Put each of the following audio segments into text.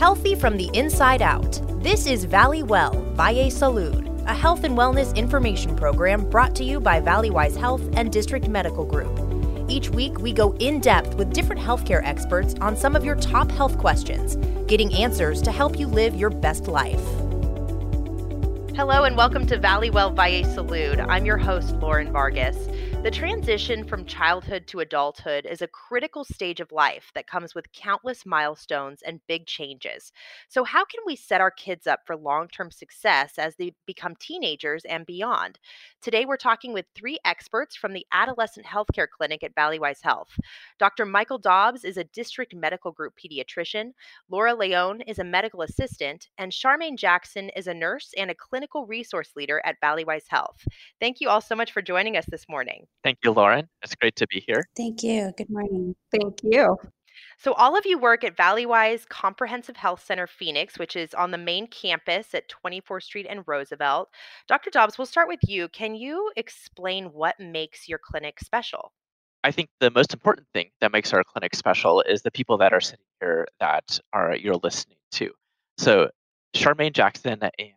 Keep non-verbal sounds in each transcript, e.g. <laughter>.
Healthy from the inside out. This is Valley Well Valle Salud, a health and wellness information program brought to you by Valleywise Health and District Medical Group. Each week, we go in depth with different healthcare experts on some of your top health questions, getting answers to help you live your best life. Hello, and welcome to Valley Well Valle Salud. I'm your host, Lauren Vargas. The transition from childhood to adulthood is a critical stage of life that comes with countless milestones and big changes. So, how can we set our kids up for long term success as they become teenagers and beyond? Today, we're talking with three experts from the Adolescent Healthcare Clinic at Valleywise Health. Dr. Michael Dobbs is a district medical group pediatrician, Laura Leone is a medical assistant, and Charmaine Jackson is a nurse and a clinical resource leader at Valleywise Health. Thank you all so much for joining us this morning. Thank you, Lauren. It's great to be here. Thank you. Good morning. Thank you. So, all of you work at Valleywise Comprehensive Health Center Phoenix, which is on the main campus at 24th Street and Roosevelt. Dr. Dobbs, we'll start with you. Can you explain what makes your clinic special? I think the most important thing that makes our clinic special is the people that are sitting here that are you're listening to. So, Charmaine Jackson and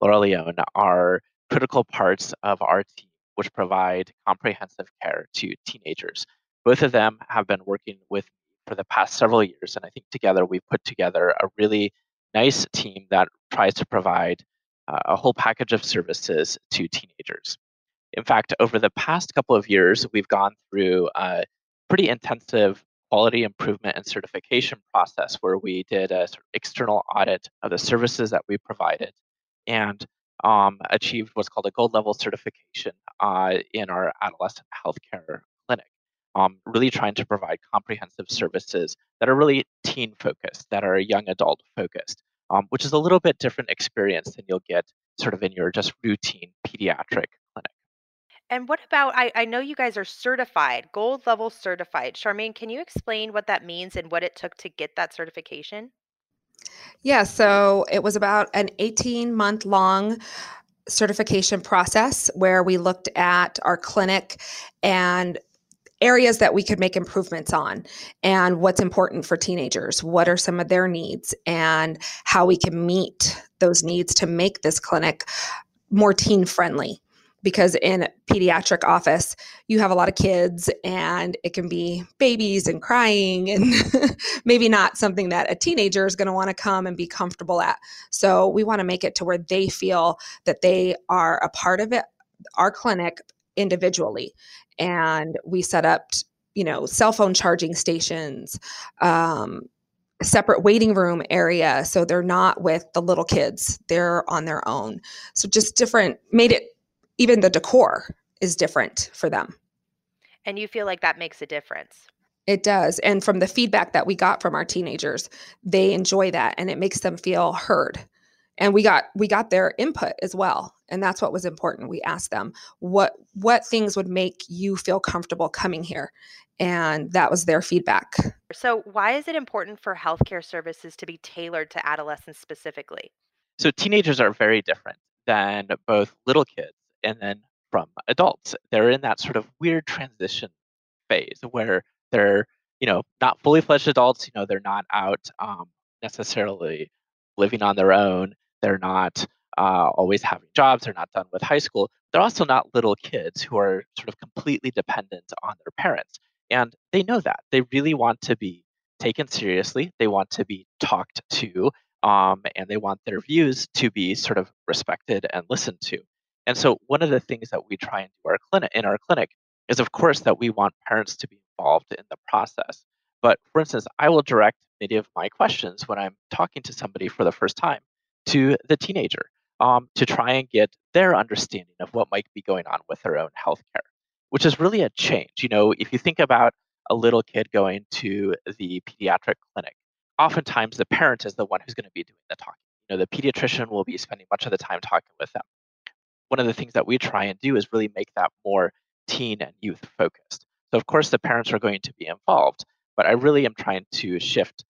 Laura Leone are critical parts of our team which provide comprehensive care to teenagers. Both of them have been working with me for the past several years, and I think together we've put together a really nice team that tries to provide uh, a whole package of services to teenagers. In fact, over the past couple of years, we've gone through a pretty intensive quality improvement and certification process where we did a sort of external audit of the services that we provided. And um, achieved what's called a gold level certification uh, in our adolescent healthcare clinic. Um, really trying to provide comprehensive services that are really teen focused, that are young adult focused, um, which is a little bit different experience than you'll get sort of in your just routine pediatric clinic. And what about, I, I know you guys are certified, gold level certified. Charmaine, can you explain what that means and what it took to get that certification? Yeah, so it was about an 18 month long certification process where we looked at our clinic and areas that we could make improvements on and what's important for teenagers what are some of their needs and how we can meet those needs to make this clinic more teen friendly because in pediatric office you have a lot of kids and it can be babies and crying and <laughs> maybe not something that a teenager is going to want to come and be comfortable at. So we want to make it to where they feel that they are a part of it our clinic individually. And we set up you know cell phone charging stations um, separate waiting room area so they're not with the little kids. They're on their own. So just different made it even the decor is different for them. And you feel like that makes a difference. It does. And from the feedback that we got from our teenagers, they enjoy that and it makes them feel heard. And we got we got their input as well. And that's what was important. We asked them what what things would make you feel comfortable coming here. And that was their feedback. So why is it important for healthcare services to be tailored to adolescents specifically? So teenagers are very different than both little kids and then from adults. They're in that sort of weird transition phase where they're, you know, not fully fledged adults. You know, they're not out um, necessarily living on their own. They're not uh, always having jobs. They're not done with high school. They're also not little kids who are sort of completely dependent on their parents. And they know that. They really want to be taken seriously. They want to be talked to. Um, and they want their views to be sort of respected and listened to. And so one of the things that we try and do our clinic in our clinic is of course that we want parents to be involved in the process. But for instance, I will direct many of my questions when I'm talking to somebody for the first time to the teenager um, to try and get their understanding of what might be going on with their own healthcare, which is really a change. You know, if you think about a little kid going to the pediatric clinic, oftentimes the parent is the one who's going to be doing the talking. You know, the pediatrician will be spending much of the time talking with them one of the things that we try and do is really make that more teen and youth focused. So, of course, the parents are going to be involved, but I really am trying to shift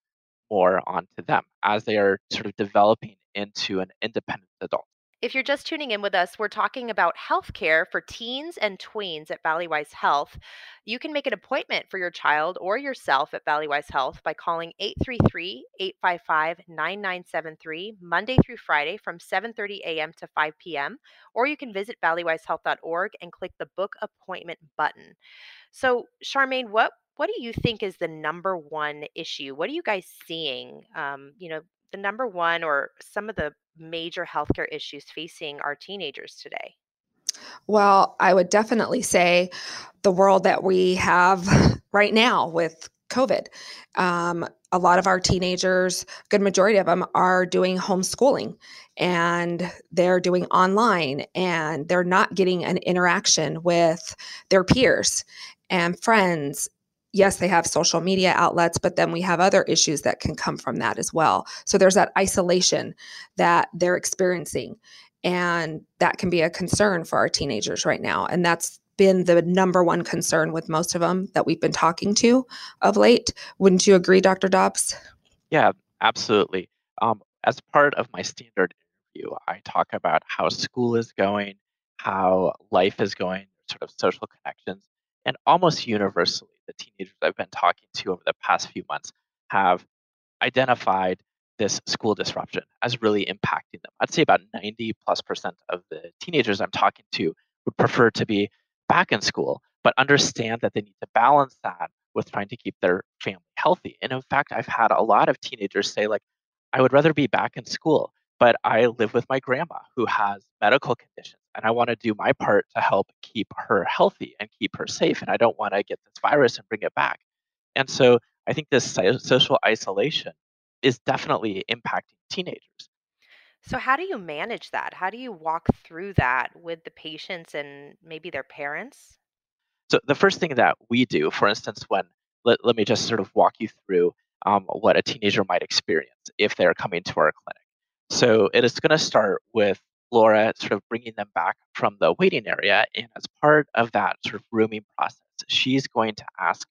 more onto them as they are sort of developing into an independent adult. If you're just tuning in with us, we're talking about healthcare for teens and tweens at Valleywise Health. You can make an appointment for your child or yourself at Valleywise Health by calling 833-855-9973 Monday through Friday from 7:30 a.m. to 5 p.m. or you can visit valleywisehealth.org and click the book appointment button. So, Charmaine, what what do you think is the number one issue? What are you guys seeing? Um, you know, the number one or some of the major healthcare issues facing our teenagers today? Well, I would definitely say the world that we have <laughs> right now with COVID. Um, a lot of our teenagers, good majority of them, are doing homeschooling and they're doing online and they're not getting an interaction with their peers and friends yes, they have social media outlets, but then we have other issues that can come from that as well. So there's that isolation that they're experiencing. And that can be a concern for our teenagers right now. And that's been the number one concern with most of them that we've been talking to of late. Wouldn't you agree, Dr. Dobbs? Yeah, absolutely. Um, as part of my standard interview, I talk about how school is going, how life is going, sort of social connections, and almost universally, the teenagers I've been talking to over the past few months have identified this school disruption as really impacting them. I'd say about 90 plus percent of the teenagers I'm talking to would prefer to be back in school, but understand that they need to balance that with trying to keep their family healthy. And in fact, I've had a lot of teenagers say, like, I would rather be back in school, but I live with my grandma who has medical conditions and I want to do my part to help keep her healthy and keep her safe. And I don't want to get this virus and bring it back. And so I think this social isolation is definitely impacting teenagers. So, how do you manage that? How do you walk through that with the patients and maybe their parents? So, the first thing that we do, for instance, when let, let me just sort of walk you through um, what a teenager might experience if they're coming to our clinic. So, it is going to start with Laura sort of bringing them back from the waiting area. And as part of that sort of rooming process, she's going to ask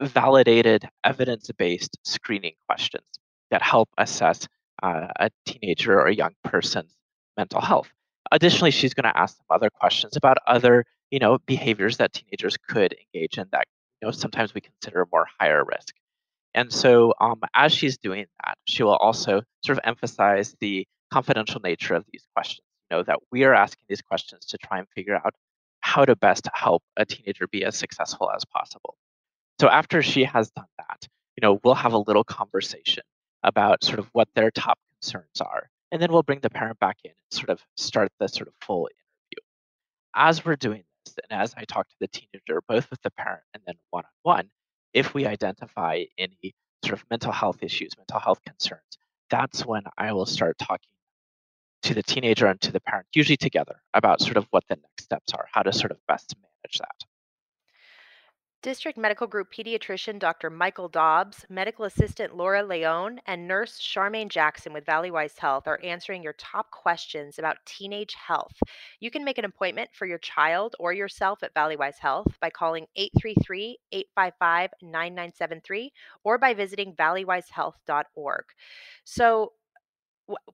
validated, evidence based screening questions that help assess uh, a teenager or a young person's mental health. Additionally, she's going to ask them other questions about other you know, behaviors that teenagers could engage in that you know, sometimes we consider more higher risk. And so, um, as she's doing that, she will also sort of emphasize the confidential nature of these questions. You know, that we are asking these questions to try and figure out how to best help a teenager be as successful as possible. So after she has done that, you know, we'll have a little conversation about sort of what their top concerns are. And then we'll bring the parent back in and sort of start the sort of full interview. As we're doing this, and as I talk to the teenager, both with the parent and then one on one, if we identify any sort of mental health issues, mental health concerns, that's when I will start talking to the teenager and to the parent, usually together, about sort of what the next steps are, how to sort of best manage that. District Medical Group pediatrician Dr. Michael Dobbs, medical assistant Laura Leone, and nurse Charmaine Jackson with Valleywise Health are answering your top questions about teenage health. You can make an appointment for your child or yourself at Valleywise Health by calling 833 855 9973 or by visiting valleywisehealth.org. So,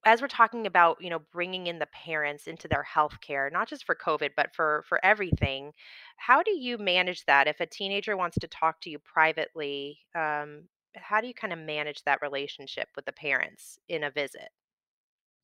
as we're talking about you know bringing in the parents into their healthcare not just for covid but for for everything how do you manage that? If a teenager wants to talk to you privately um, how do you kind of manage that relationship with the parents in a visit?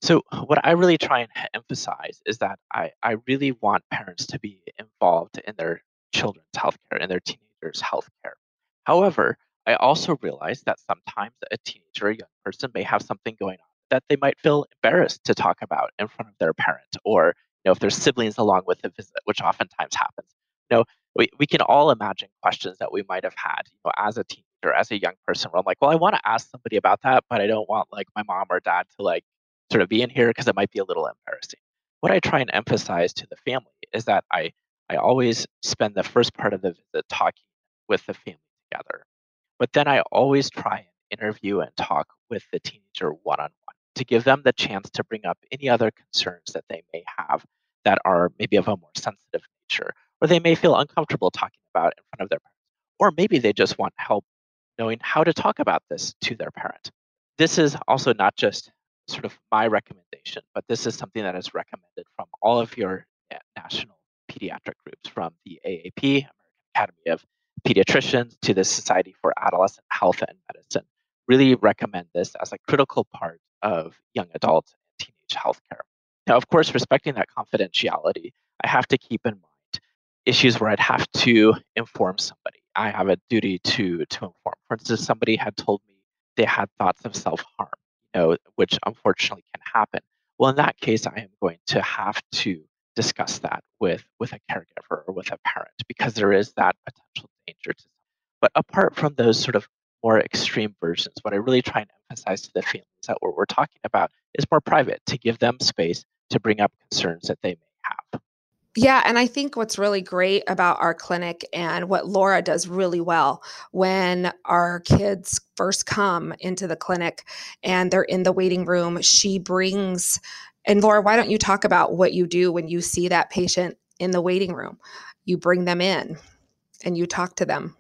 So <sighs> what i really try and emphasize is that i, I really want parents to be involved in their children's healthcare and their teenagers healthcare however i also realize that sometimes a teenager or a young person may have something going on that they might feel embarrassed to talk about in front of their parent or you know if there's siblings along with the visit which oftentimes happens. You know we, we can all imagine questions that we might have had you know as a teenager as a young person where i'm like well i want to ask somebody about that but i don't want like my mom or dad to like sort of be in here because it might be a little embarrassing. What i try and emphasize to the family is that i i always spend the first part of the visit talking with the family together but then i always try and interview and talk with the teenager one on to give them the chance to bring up any other concerns that they may have that are maybe of a more sensitive nature, or they may feel uncomfortable talking about in front of their parents, or maybe they just want help knowing how to talk about this to their parent. This is also not just sort of my recommendation, but this is something that is recommended from all of your national pediatric groups, from the AAP, American Academy of Pediatricians, to the Society for Adolescent Health and Medicine. Really recommend this as a critical part of young adult and teenage healthcare. Now, of course, respecting that confidentiality, I have to keep in mind issues where I'd have to inform somebody. I have a duty to to inform. For instance, somebody had told me they had thoughts of self harm, you know, which unfortunately can happen. Well, in that case, I am going to have to discuss that with with a caregiver or with a parent because there is that potential danger to. Them. But apart from those sort of more extreme versions, what I really try and emphasize to the families that what we're talking about is more private to give them space to bring up concerns that they may have. Yeah, and I think what's really great about our clinic and what Laura does really well when our kids first come into the clinic and they're in the waiting room, she brings and Laura, why don't you talk about what you do when you see that patient in the waiting room? You bring them in and you talk to them.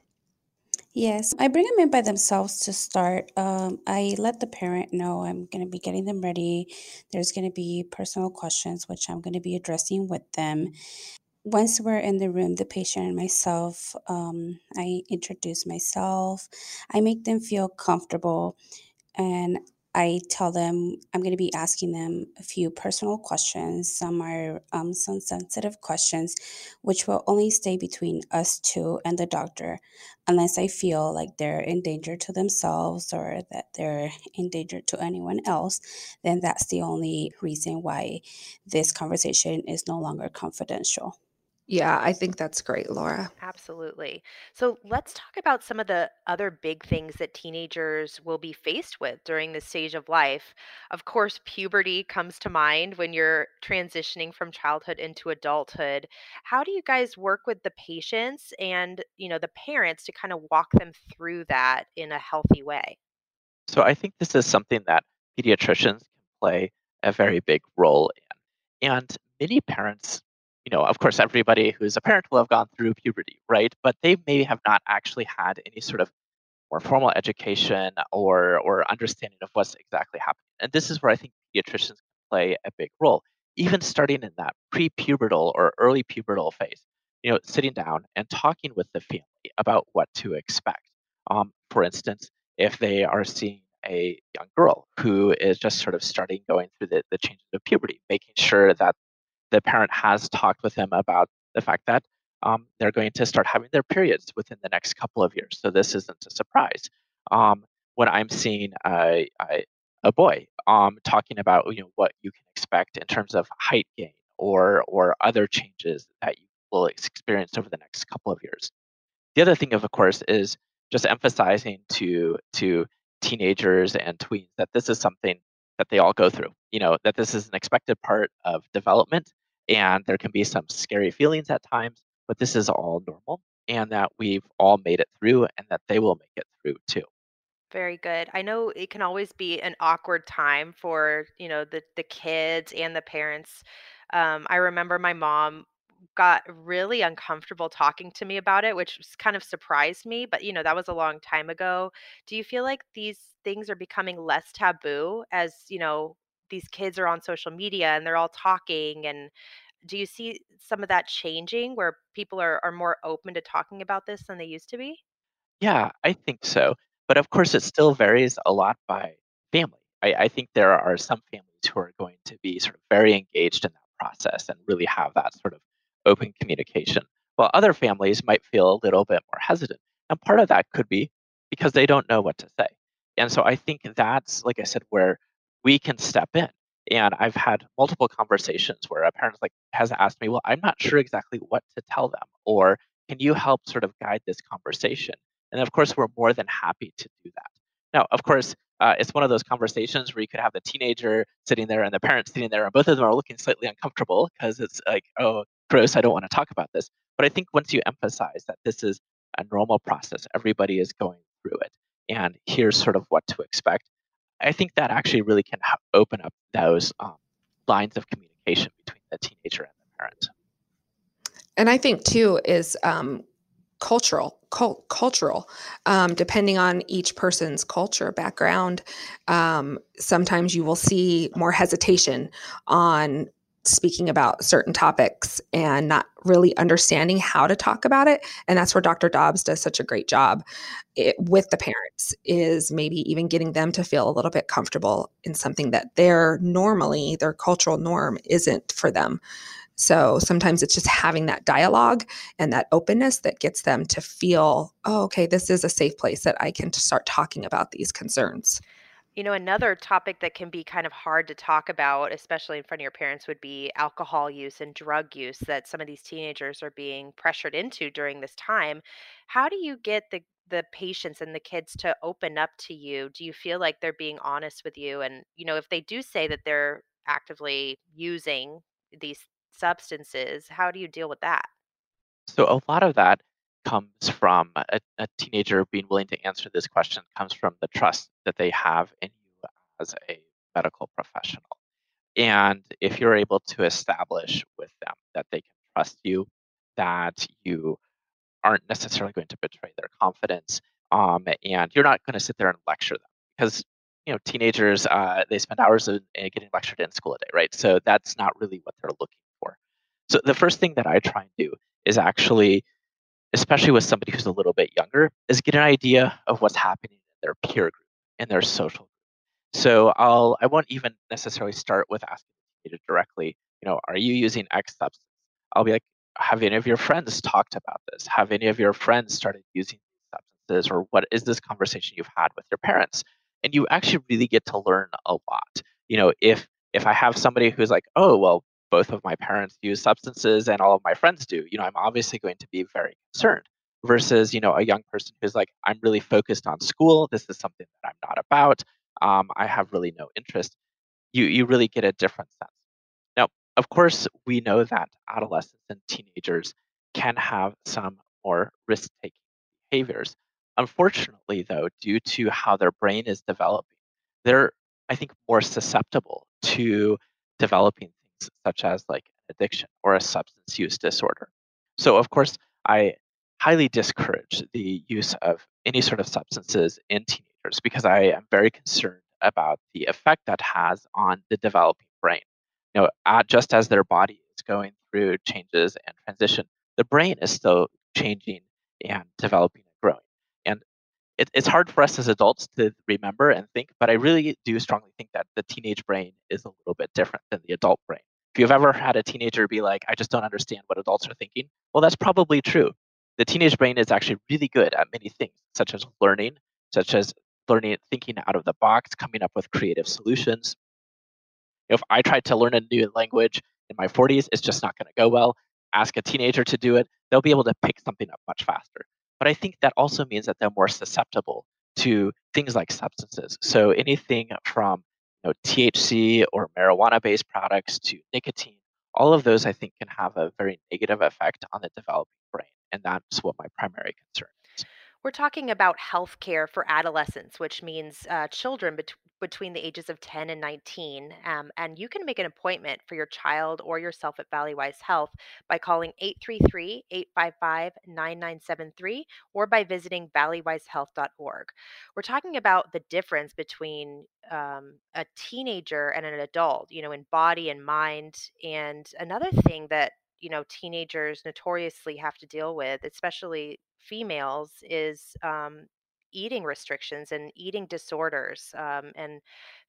Yes, I bring them in by themselves to start. Um, I let the parent know I'm going to be getting them ready. There's going to be personal questions, which I'm going to be addressing with them. Once we're in the room, the patient and myself, um, I introduce myself. I make them feel comfortable and I tell them I'm going to be asking them a few personal questions. Some are um, some sensitive questions, which will only stay between us two and the doctor, unless I feel like they're in danger to themselves or that they're in danger to anyone else. Then that's the only reason why this conversation is no longer confidential. Yeah, I think that's great, Laura. Absolutely. So let's talk about some of the other big things that teenagers will be faced with during this stage of life. Of course, puberty comes to mind when you're transitioning from childhood into adulthood. How do you guys work with the patients and, you know, the parents to kind of walk them through that in a healthy way? So I think this is something that pediatricians can play a very big role in. And many parents you know, of course, everybody who's a parent will have gone through puberty, right? But they maybe have not actually had any sort of more formal education or or understanding of what's exactly happening. And this is where I think pediatricians play a big role, even starting in that pre-pubertal or early pubertal phase. You know, sitting down and talking with the family about what to expect. Um, for instance, if they are seeing a young girl who is just sort of starting going through the, the changes of puberty, making sure that the parent has talked with them about the fact that um, they're going to start having their periods within the next couple of years. So this isn't a surprise. Um, when I'm seeing a, a, a boy um, talking about you know what you can expect in terms of height gain or or other changes that you will experience over the next couple of years. The other thing, of course, is just emphasizing to to teenagers and tweens that this is something that they all go through. You know that this is an expected part of development and there can be some scary feelings at times, but this is all normal and that we've all made it through and that they will make it through too. Very good. I know it can always be an awkward time for, you know, the the kids and the parents. Um, I remember my mom got really uncomfortable talking to me about it, which kind of surprised me, but you know, that was a long time ago. Do you feel like these things are becoming less taboo as, you know, these kids are on social media and they're all talking and do you see some of that changing where people are, are more open to talking about this than they used to be? Yeah, I think so. But of course, it still varies a lot by family. I, I think there are some families who are going to be sort of very engaged in that process and really have that sort of open communication, while other families might feel a little bit more hesitant. And part of that could be because they don't know what to say. And so I think that's, like I said, where we can step in. And I've had multiple conversations where a parent like has asked me, "Well, I'm not sure exactly what to tell them," or "Can you help sort of guide this conversation?" And of course, we're more than happy to do that. Now, of course, uh, it's one of those conversations where you could have the teenager sitting there and the parent sitting there, and both of them are looking slightly uncomfortable because it's like, "Oh, gross! I don't want to talk about this." But I think once you emphasize that this is a normal process, everybody is going through it, and here's sort of what to expect I think that actually really can open up those um, lines of communication between the teenager and the parent. And I think too is um, cultural cult, cultural um, depending on each person's culture background um, sometimes you will see more hesitation on speaking about certain topics and not really understanding how to talk about it. And that's where dr dobbs does such a great job it, with the parents is maybe even getting them to feel a little bit comfortable in something that their normally their cultural norm isn't for them. So sometimes it's just having that dialogue and that openness that gets them to feel oh okay this is a safe place that i can start talking about these concerns you know, another topic that can be kind of hard to talk about, especially in front of your parents, would be alcohol use and drug use that some of these teenagers are being pressured into during this time. How do you get the the patients and the kids to open up to you? Do you feel like they're being honest with you? And, you know, if they do say that they're actively using these substances, how do you deal with that? So a lot of that comes from a, a teenager being willing to answer this question comes from the trust that they have in you as a medical professional. And if you're able to establish with them that they can trust you, that you aren't necessarily going to betray their confidence, um, and you're not going to sit there and lecture them because you know teenagers uh, they spend hours of, uh, getting lectured in school a day, right? So that's not really what they're looking for. So the first thing that I try and do is actually especially with somebody who's a little bit younger, is get an idea of what's happening in their peer group, in their social group. So I'll I won't even necessarily start with asking the directly, you know, are you using X substance? I'll be like, have any of your friends talked about this? Have any of your friends started using these substances? Or what is this conversation you've had with your parents? And you actually really get to learn a lot. You know, if if I have somebody who's like, oh, well, both of my parents use substances and all of my friends do, you know, I'm obviously going to be very concerned versus, you know, a young person who's like, I'm really focused on school. This is something that I'm not about. Um, I have really no interest. You, you really get a different sense. Now, of course, we know that adolescents and teenagers can have some more risk taking behaviors. Unfortunately, though, due to how their brain is developing, they're, I think, more susceptible to developing such as like addiction or a substance use disorder. So, of course, I highly discourage the use of any sort of substances in teenagers because I am very concerned about the effect that has on the developing brain. You know, just as their body is going through changes and transition, the brain is still changing and developing and growing. And it, it's hard for us as adults to remember and think, but I really do strongly think that the teenage brain is a little bit different than the adult brain. If you've ever had a teenager be like, I just don't understand what adults are thinking, well, that's probably true. The teenage brain is actually really good at many things, such as learning, such as learning, thinking out of the box, coming up with creative solutions. If I tried to learn a new language in my 40s, it's just not going to go well. Ask a teenager to do it, they'll be able to pick something up much faster. But I think that also means that they're more susceptible to things like substances. So anything from know, THC or marijuana based products to nicotine, all of those I think can have a very negative effect on the developing brain. And that's what my primary concern. We're talking about healthcare for adolescents, which means uh, children bet- between the ages of 10 and 19. Um, and you can make an appointment for your child or yourself at Valleywise Health by calling 833 855 9973 or by visiting valleywisehealth.org. We're talking about the difference between um, a teenager and an adult, you know, in body and mind. And another thing that you know teenagers notoriously have to deal with especially females is um, eating restrictions and eating disorders um, and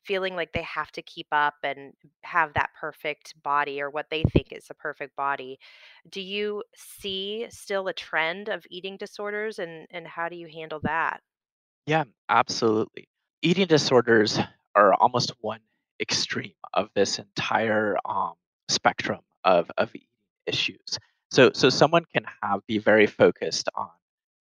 feeling like they have to keep up and have that perfect body or what they think is the perfect body. Do you see still a trend of eating disorders and, and how do you handle that? Yeah, absolutely. Eating disorders are almost one extreme of this entire um, spectrum of, of issues. So, so someone can have be very focused on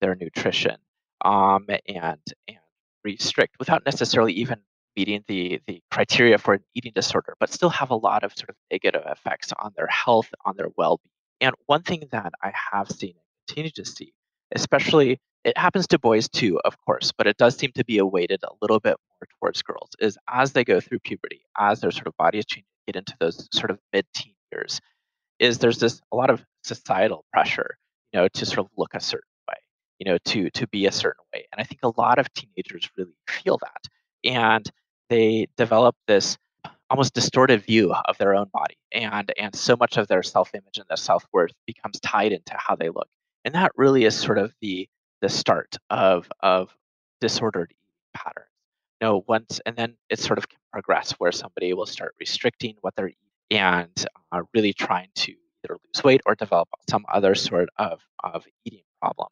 their nutrition um, and and restrict without necessarily even meeting the the criteria for an eating disorder, but still have a lot of sort of negative effects on their health, on their well-being. And one thing that I have seen and continue to see, especially it happens to boys too, of course, but it does seem to be weighted a little bit more towards girls, is as they go through puberty, as their sort of bodies change, get into those sort of mid-teen years, is there's this a lot of societal pressure, you know, to sort of look a certain. You know, to to be a certain way. And I think a lot of teenagers really feel that, and they develop this almost distorted view of their own body, and and so much of their self image and their self worth becomes tied into how they look, and that really is sort of the the start of of disordered eating patterns. You know, once and then it sort of can progress where somebody will start restricting what they're eating and uh, really trying to either lose weight or develop some other sort of, of eating problem.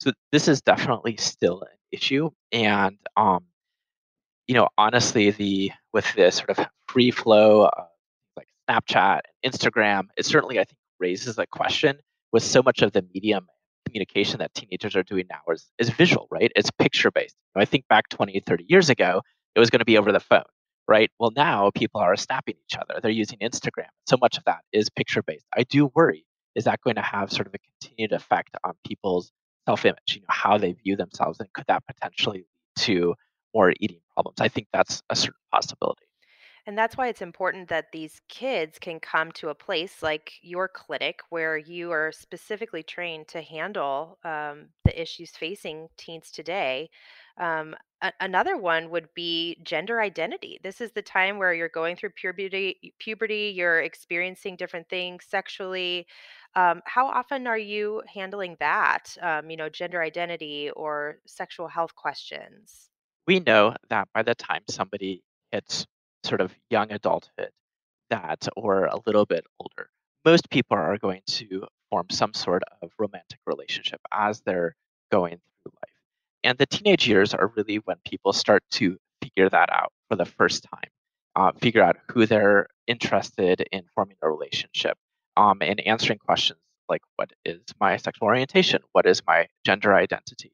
So this is definitely still an issue. And um, you know, honestly, the with this sort of free flow of like Snapchat and Instagram, it certainly I think raises a question with so much of the medium communication that teenagers are doing now is, is visual, right? It's picture based. I think back 20, 30 years ago, it was going to be over the phone, right? Well, now people are snapping each other. They're using Instagram. So much of that is picture based. I do worry is that going to have sort of a continued effect on people's self image, you know, how they view themselves, and could that potentially lead to more eating problems? I think that's a certain possibility. And that's why it's important that these kids can come to a place like your clinic where you are specifically trained to handle um, the issues facing teens today. Um, a- another one would be gender identity. This is the time where you're going through puberty, puberty, you're experiencing different things sexually. Um, how often are you handling that? Um, you know, gender identity or sexual health questions? We know that by the time somebody hits sort of young adulthood that or a little bit older, most people are going to form some sort of romantic relationship as they're going through life. And the teenage years are really when people start to figure that out for the first time, uh, figure out who they're interested in forming a relationship, um, and answering questions like, What is my sexual orientation? What is my gender identity?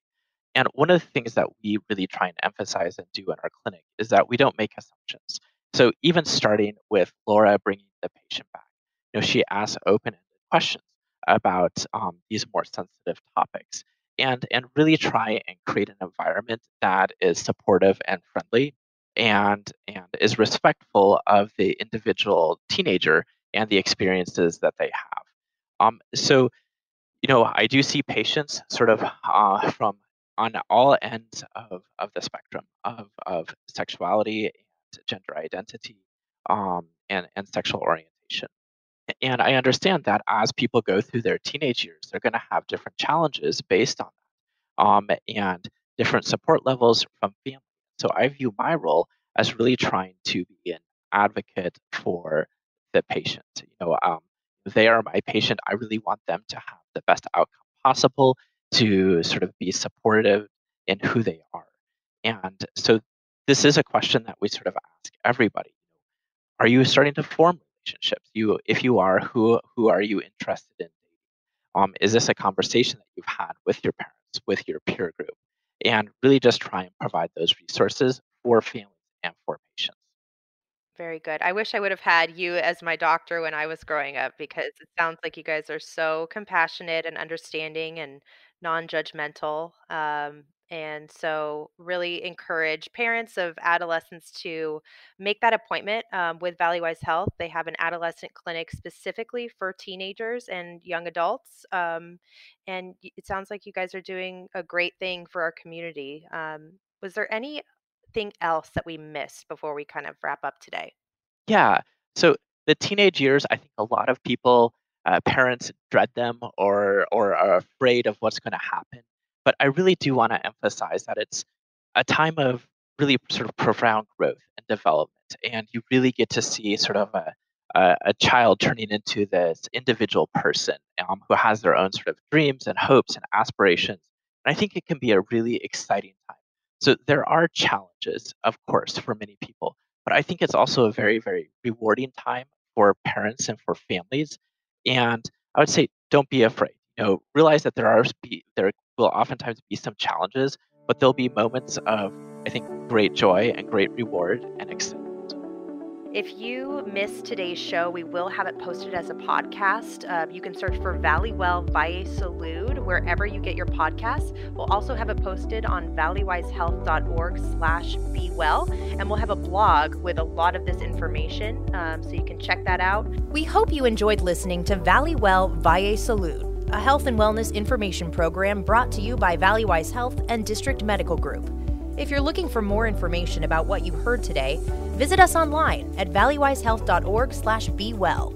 And one of the things that we really try and emphasize and do in our clinic is that we don't make assumptions. So even starting with Laura bringing the patient back, you know, she asks open-ended questions about um, these more sensitive topics, and and really try and create an environment that is supportive and friendly, and and is respectful of the individual teenager and the experiences that they have. Um, so, you know, I do see patients sort of uh, from on all ends of, of the spectrum of, of sexuality and gender identity, um, and, and sexual orientation. And I understand that as people go through their teenage years, they're going to have different challenges based on that um, and different support levels from family. So I view my role as really trying to be an advocate for the patient. You know, um, they are my patient. I really want them to have the best outcome possible, to sort of be supportive in who they are. And so this is a question that we sort of ask everybody. Are you starting to form relationships? You, if you are, who who are you interested in Um, is this a conversation that you've had with your parents, with your peer group, and really just try and provide those resources for families and for patients. Very good. I wish I would have had you as my doctor when I was growing up because it sounds like you guys are so compassionate and understanding and non-judgmental. Um, and so, really encourage parents of adolescents to make that appointment um, with Valleywise Health. They have an adolescent clinic specifically for teenagers and young adults. Um, and it sounds like you guys are doing a great thing for our community. Um, was there anything else that we missed before we kind of wrap up today? Yeah. So the teenage years, I think a lot of people, uh, parents dread them or or are afraid of what's going to happen. But I really do want to emphasize that it's a time of really sort of profound growth and development, and you really get to see sort of a a, a child turning into this individual person um, who has their own sort of dreams and hopes and aspirations. And I think it can be a really exciting time. So there are challenges, of course, for many people, but I think it's also a very, very rewarding time for parents and for families. And I would say, don't be afraid. You know, realize that there are there will oftentimes be some challenges, but there'll be moments of, I think, great joy and great reward and excitement. If you missed today's show, we will have it posted as a podcast. Uh, you can search for Valleywell Valle Salud wherever you get your podcasts. We'll also have it posted on valleywisehealth.org slash be well. And we'll have a blog with a lot of this information, um, so you can check that out. We hope you enjoyed listening to Valleywell Valle Salud. A health and wellness information program brought to you by Valleywise Health and District Medical Group. If you're looking for more information about what you heard today, visit us online at valleywisehealth.org/bewell.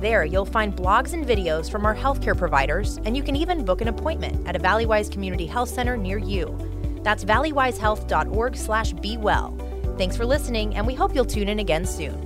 There, you'll find blogs and videos from our healthcare providers, and you can even book an appointment at a Valleywise Community Health Center near you. That's valleywisehealth.org/bewell. Thanks for listening, and we hope you'll tune in again soon.